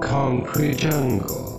Concrete jungle.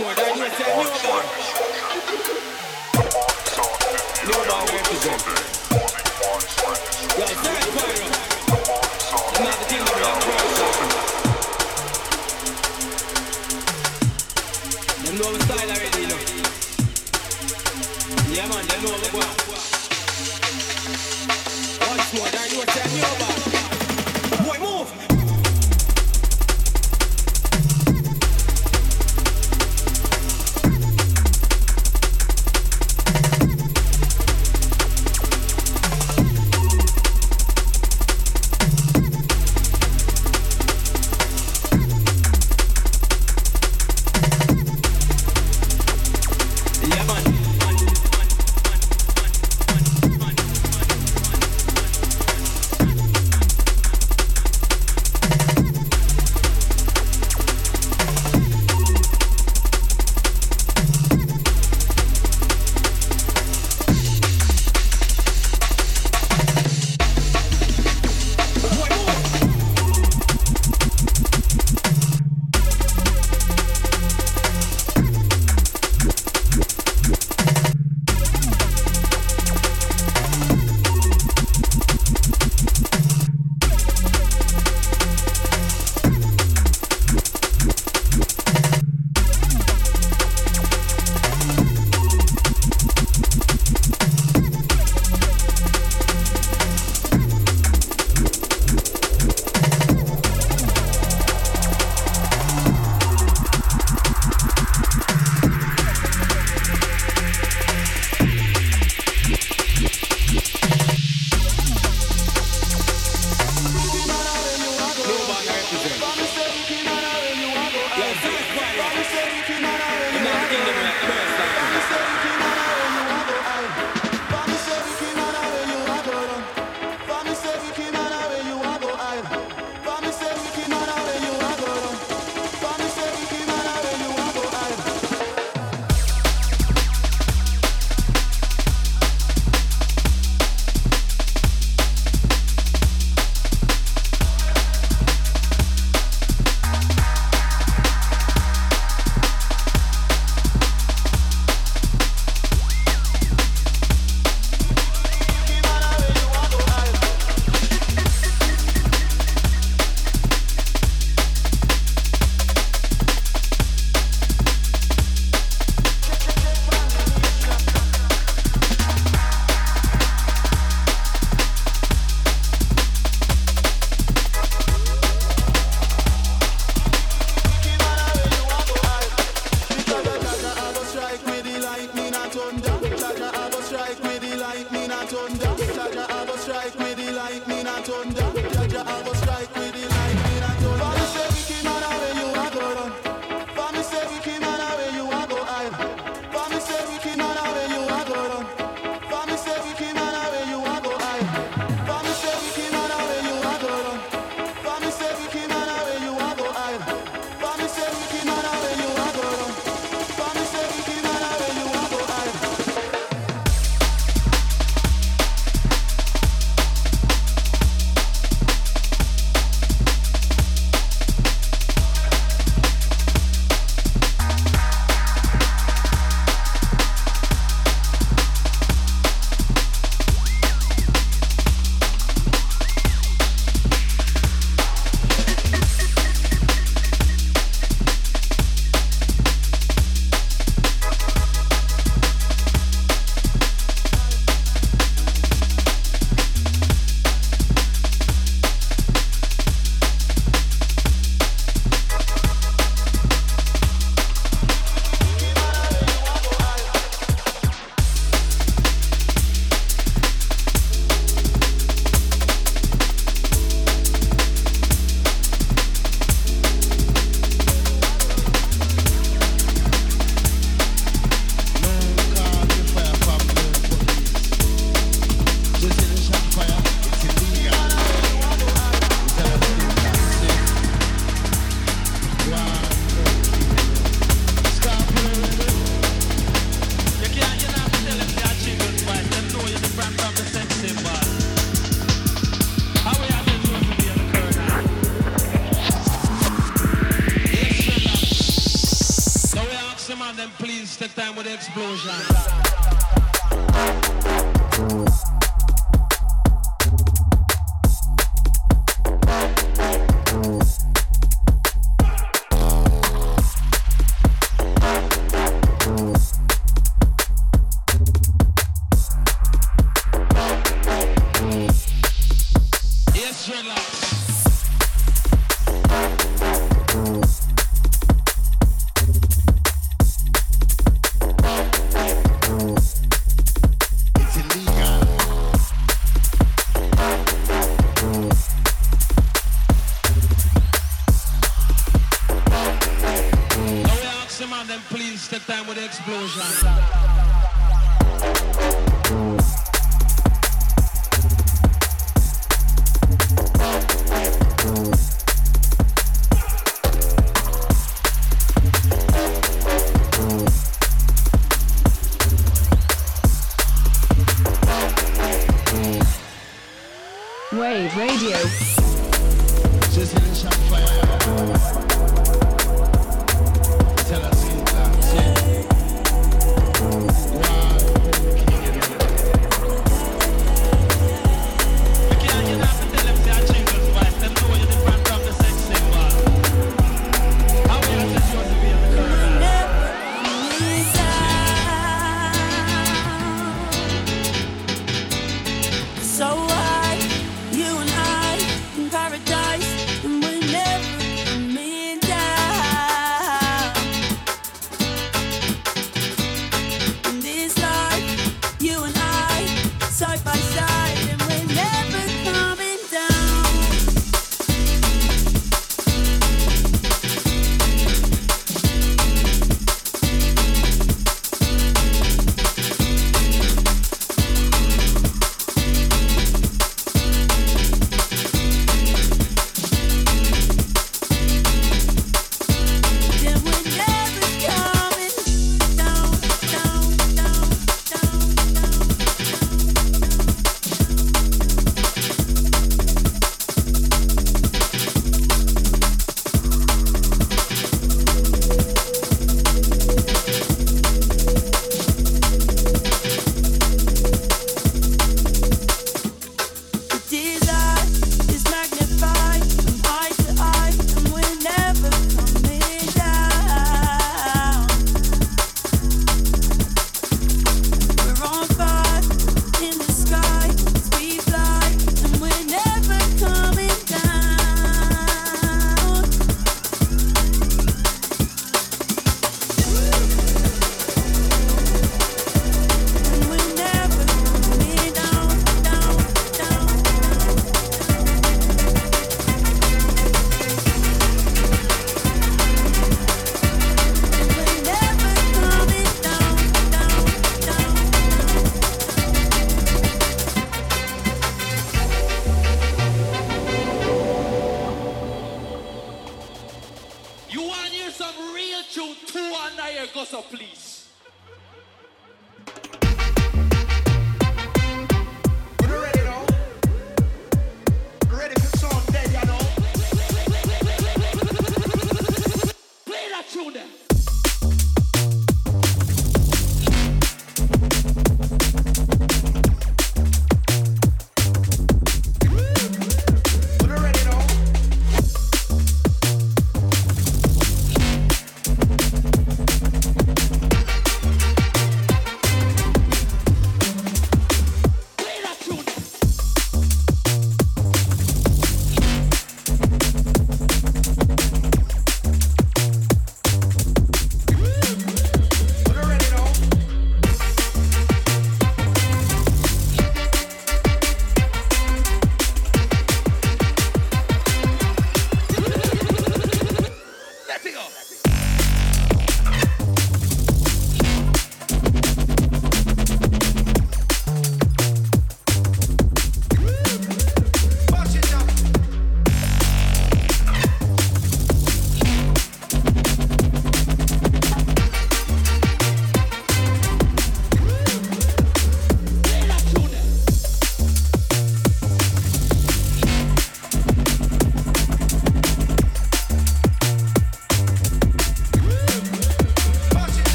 More than you say new born.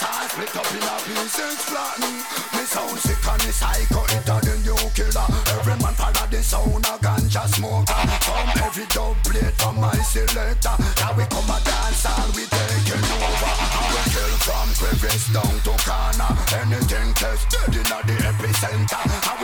star split up in a pieces flatten Me sound sick and me psycho, it a the new killer. Every man follow the sound of ganja smoker. From every dub plate from my selector. Now we come a dance and we take it over. We kill from crevice down to corner. Anything tested in the epicenter.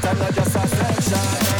Tá na dessa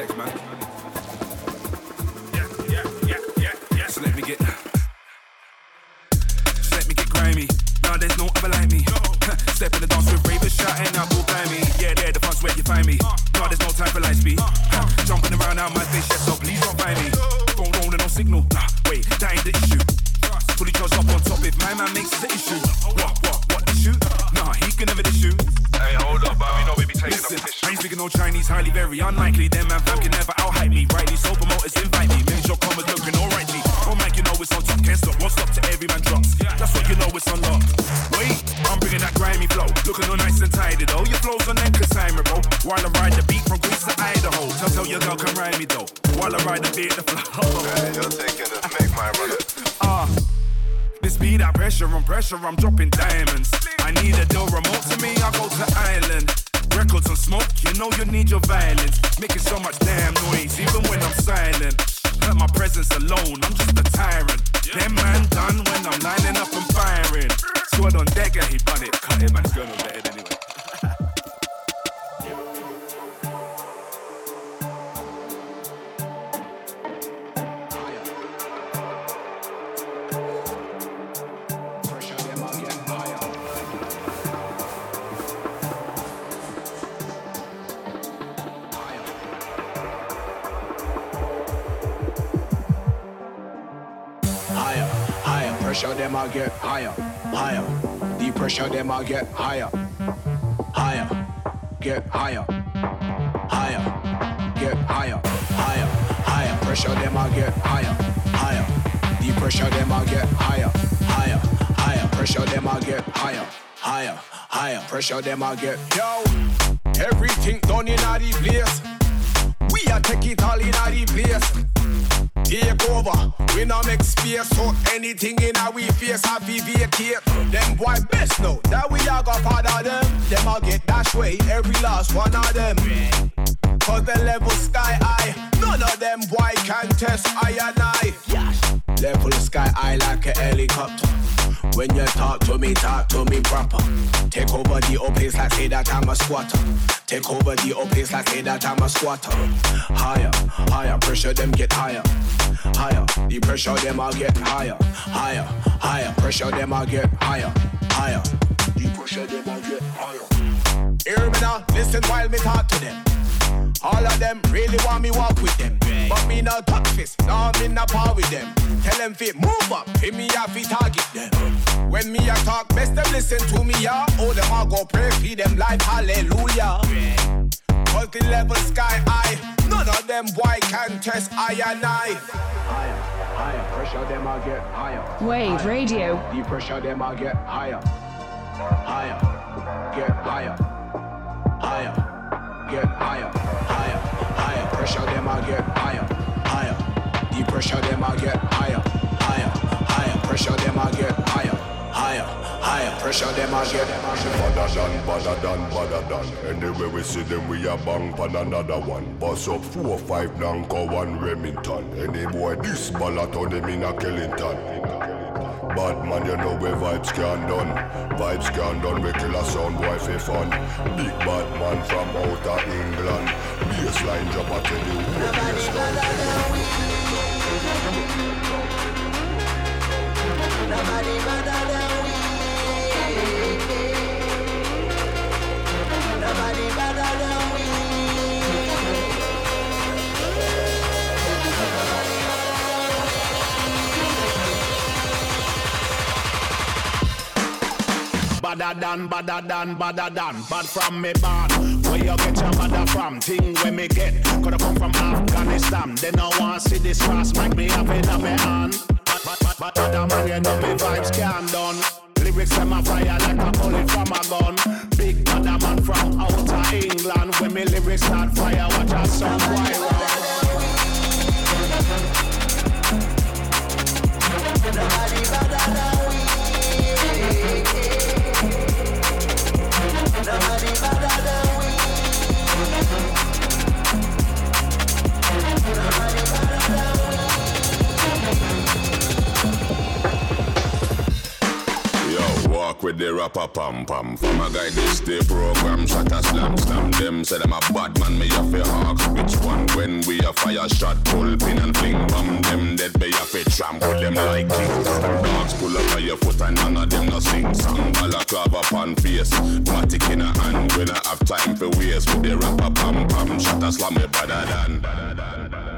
Man. So let me get... Let me get grimy. Nah, there's no other like me. Step in the dance with ravers shouting out, me. Yeah, the you find me. There's no time for light speed. Jumping around out my face, yes, so please don't me. Phone rolling, no signal. Nah, wait, that ain't the issue. Fully charged up on top if my man makes speaking highly very unlikely. Them man fam can never out hype me. Rightly so promoters invite me. Make sure commas looking alright. Oh Mike, you know it's on top. Can't stop, won't stop till every man drops. That's what you know it's unlocked. Wait, I'm bringing that grimy flow. Looking all nice and tidy though. Your flow's on them consignment, bro. While I ride the beat from Greece to Idaho. Tell, tell your girl come ride me though. While I ride the beat, the flow. Hey, you're taking it, make my brother. Ah. This be that pressure on pressure, I'm dropping diamonds. I need a deal remote to me, I go to Ireland. Smoke, you know you need your violence. Making so much damn noise, even when I'm silent. Hurt my presence alone, I'm just I get higher, higher, get higher, higher, get higher, higher, higher. Pressure them I get higher, higher. The pressure them I get higher, higher, higher. Pressure them I get higher, higher, higher. Pressure them I get yo. Everything done in a place. We a take it all in a place. Take over, we not make space So anything in our we face have we vacate. Them boy best know that we are got part of them. Them all get dash way, every last one of them. Cause the level sky high None of them boy can test I and I. Level sky high like a helicopter when you talk to me, talk to me proper. Take over the old place like say that I'm a squatter. Take over the old place like say that I'm a squatter. Higher, higher, pressure them get higher. Higher, the pressure them I get higher. Higher, higher, pressure them I get higher. Higher, the pressure them I get higher. Hear me now, listen while me talk to them. All of them really want me walk with them. But me no talk fist, no me no power with them. Tell them fit move up, fit me have to target them. When me a talk, best them listen to me, yeah. Oh, them all go pray for them like hallelujah. Cause the level sky high, none of them boy can test I and I. Higher, higher, pressure them I get higher. Wave Radio. The pressure them I get higher. Higher. Get higher. Higher. Get higher. Higher. Higher. Pressure them I get higher. Higher. The pressure them I get higher. Higher. Higher. Pressure them I get higher. Higher. Higher. Pressure them I get Badder than, badder than, badder than. Anyway we see them, we a bang pan another one. Bust up four, five, Nanko, one Remington. Any boy this ballot on them in a Killington. Bad man, you know where vibes can done. Vibes can done, we kill a sound boy for fun. Big bad man from outer England. Bassline drop, I tell you who bass done. Nobody better than we. Nobody Badder than, badder than, badder than Bad from me bad. Where you get your badder from? Thing where me get. Coulda come from Afghanistan. They no want see this cross Make me have it on me hand. But, other man you know me vibes can done. Lyrics them a fire like a bullet from a gun. Big badder man from outer England. When me lyrics start fire Watch a song boy walk with the rapper pam pam. From a guy this day program, shot a slam slam. Them say them a bad man, me a fi hawks. Which one? When we a fire shot, pull pin and fling bomb. Them dead, be a fi trample them like kings. Dogs pull up on your foot and none of them no sing song. Balaclava pan face, matic in a hand. When I have time for waste with the rapper pam pam. Shot a slam me better than.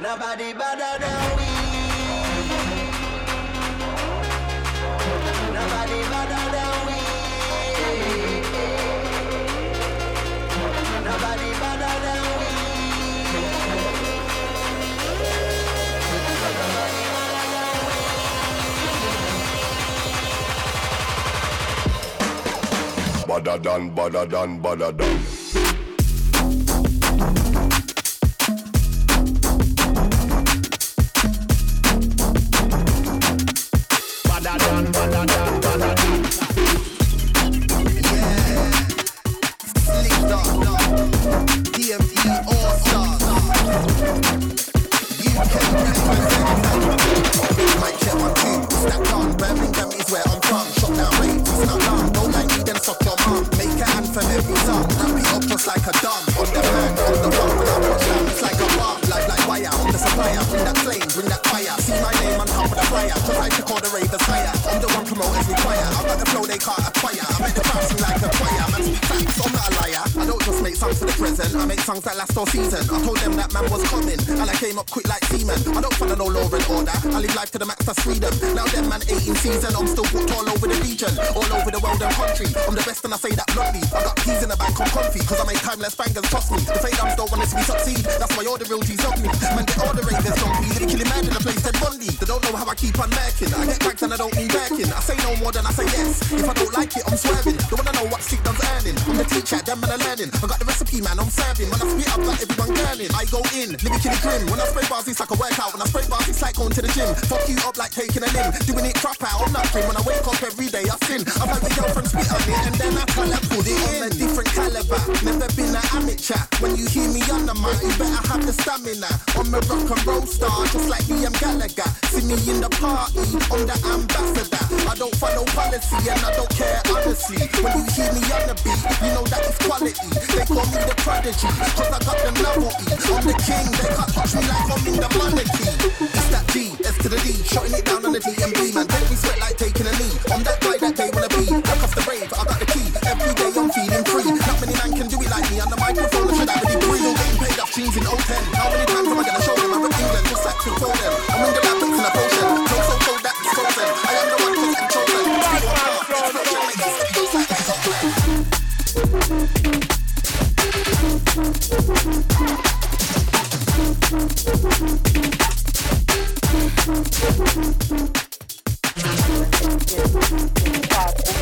Nobody better than we. Nobody better than Than, badder than. Swerving. Don't wanna know what done's earning. I'm the teacher, them man are learning. I got the recipe, man, I'm serving. When I spit up, got everyone gurning. I go in, lyrically grim. When I spray bars, it's like a workout. When I spray bars, it's like going to the gym. Fuck you up like taking a limb. Doing it crap out, I'm nothing. When I wake up every day, I sin. I've had the girlfriend spit on it, and then I her put it in. I'm a different caliber, never been an amateur. When you hear me on the mic, you better have the stamina. I'm a rock and roll star, just like Liam Gallagher. See me in the party, I'm the ambassador. I don't follow policy, and I don't care When you hear me on the beat, you know that it's quality. They call me the prodigy, cause I got the novelty. I'm the king, they can't touch me like I'm in the monarchy. It's that G, S to the D, shutting it down on the DnB, man. Make me sweat like taking a knee. I'm that guy that they wanna be. Back off the rave, I got the key. Every day I'm feeling free. Not many man can do it like me. On the microphone, I should have any breathe. Still getting paid off jeans in 010. How many times am I gonna show them? I'm in England, just like Phil Foden. I'm in the Thank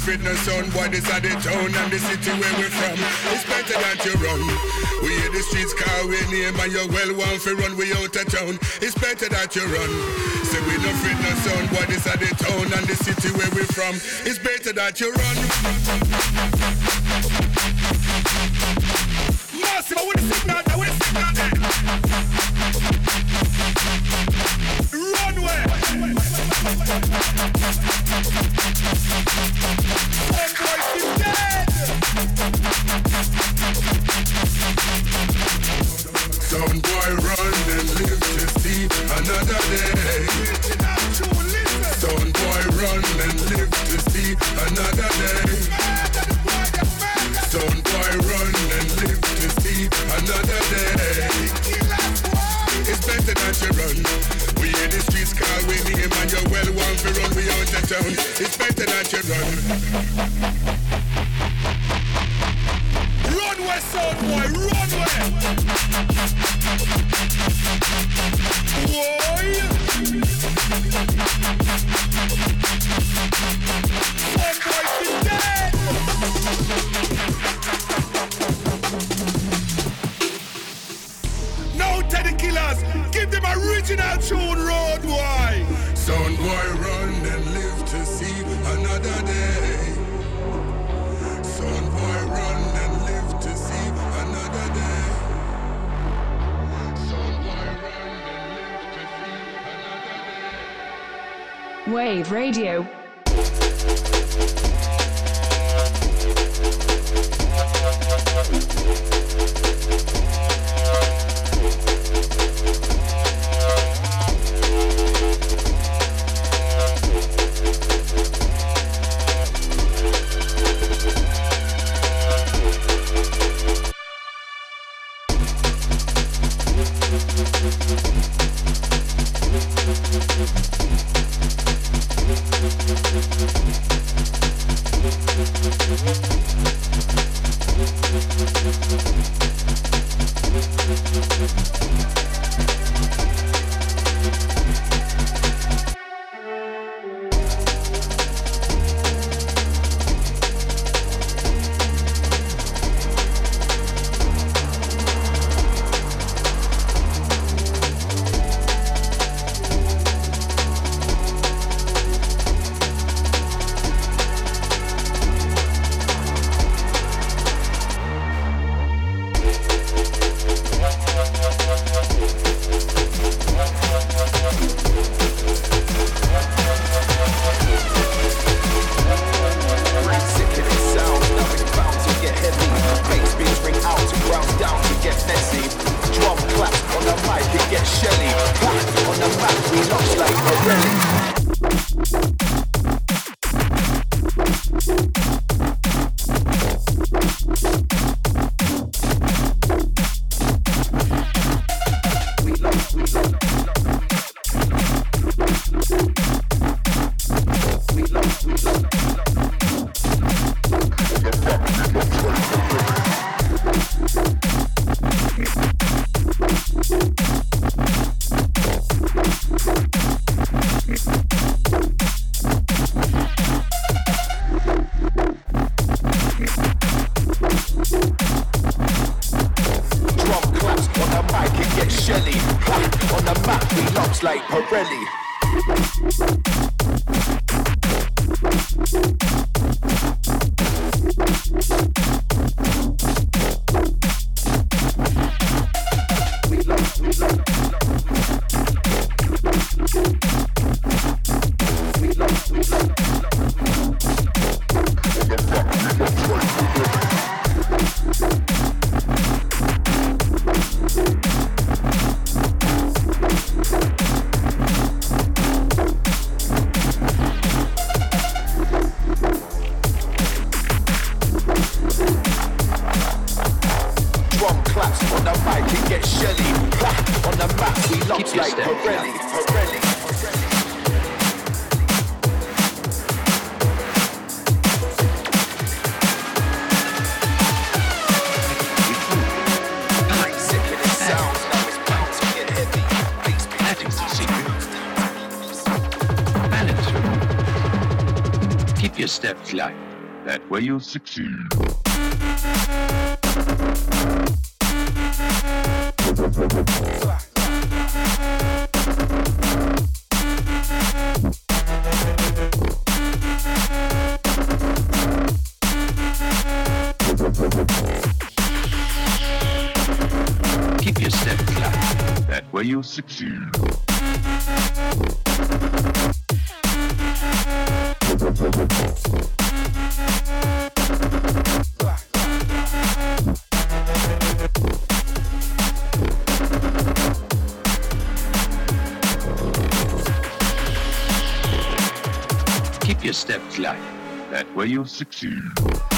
afraid no sound boy, this are the town and the city where we from. It's better that you run. We hear the streets call we name and you well want to run we out of town. It's better that you run. Say we no afraid no sound boy, this are the town and the city where we from. It's better that you run. you succeed. Keep your step flat. That way you'll succeed. accept life. That way you'll succeed.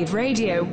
Wave Radio.